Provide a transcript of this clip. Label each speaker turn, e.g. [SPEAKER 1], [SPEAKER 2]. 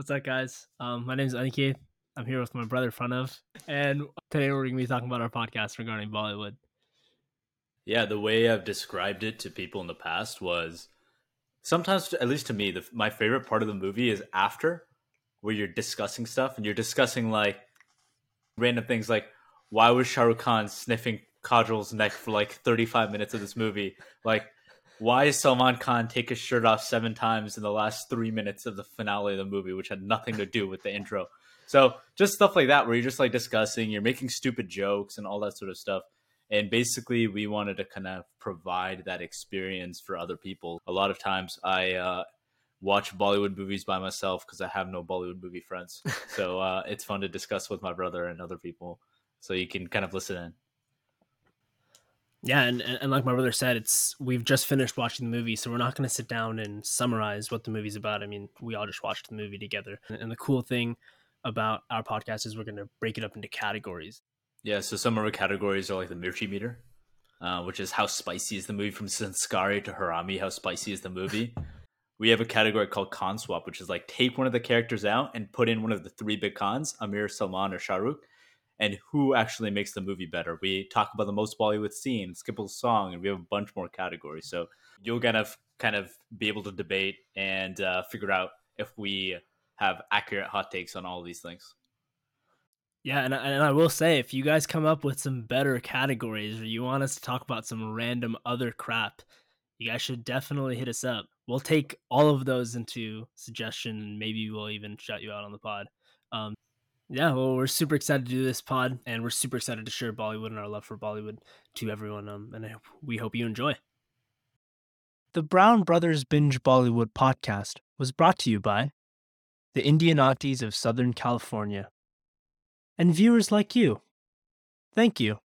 [SPEAKER 1] What's up, guys? Um, my name is Aniket. I'm here with my brother Pranav, and today we're going to be talking about our podcast regarding Bollywood.
[SPEAKER 2] Yeah, the way I've described it to people in the past was sometimes, at least to me, the, my favorite part of the movie is after, where you're discussing stuff and you're discussing like random things like why was Shah Rukh Khan sniffing Kajol's neck for like 35 minutes of this movie? Like, why is Salman Khan take his shirt off seven times in the last three minutes of the finale of the movie, which had nothing to do with the intro? So just stuff like that, where you're just like discussing, you're making stupid jokes and all that sort of stuff. And basically, we wanted to kind of provide that experience for other people. A lot of times, I uh, watch Bollywood movies by myself because I have no Bollywood movie friends. so uh, it's fun to discuss with my brother and other people. So you can kind of listen in.
[SPEAKER 1] Yeah, and, and like my brother said, it's we've just finished watching the movie, so we're not going to sit down and summarize what the movie's about. I mean, we all just watched the movie together. And the cool thing about our podcast is we're going to break it up into categories.
[SPEAKER 2] Yeah, so some of our categories are like the Mirchi meter, uh, which is how spicy is the movie from Sanskari to Harami, how spicy is the movie. we have a category called Khan swap, which is like take one of the characters out and put in one of the three big Khans, Aamir, Salman, or Shah Rukh, and who actually makes the movie better. We talk about the most Bollywood scene, skip a song, and we have a bunch more categories. So you'll kind of kind of be able to debate and uh, figure out if we have accurate hot takes on all these things.
[SPEAKER 1] Yeah, and I, and I will say, if you guys come up with some better categories or you want us to talk about some random other crap, you guys should definitely hit us up. We'll take all of those into suggestion, and maybe we'll even shout you out on the pod. Um, yeah, well, we're super excited to do this pod, and we're super excited to share Bollywood and our love for Bollywood to everyone. Um, and we hope you enjoy. The Brown Brothers Binge Bollywood podcast was brought to you by the Indianatis of Southern California and viewers like you. Thank you.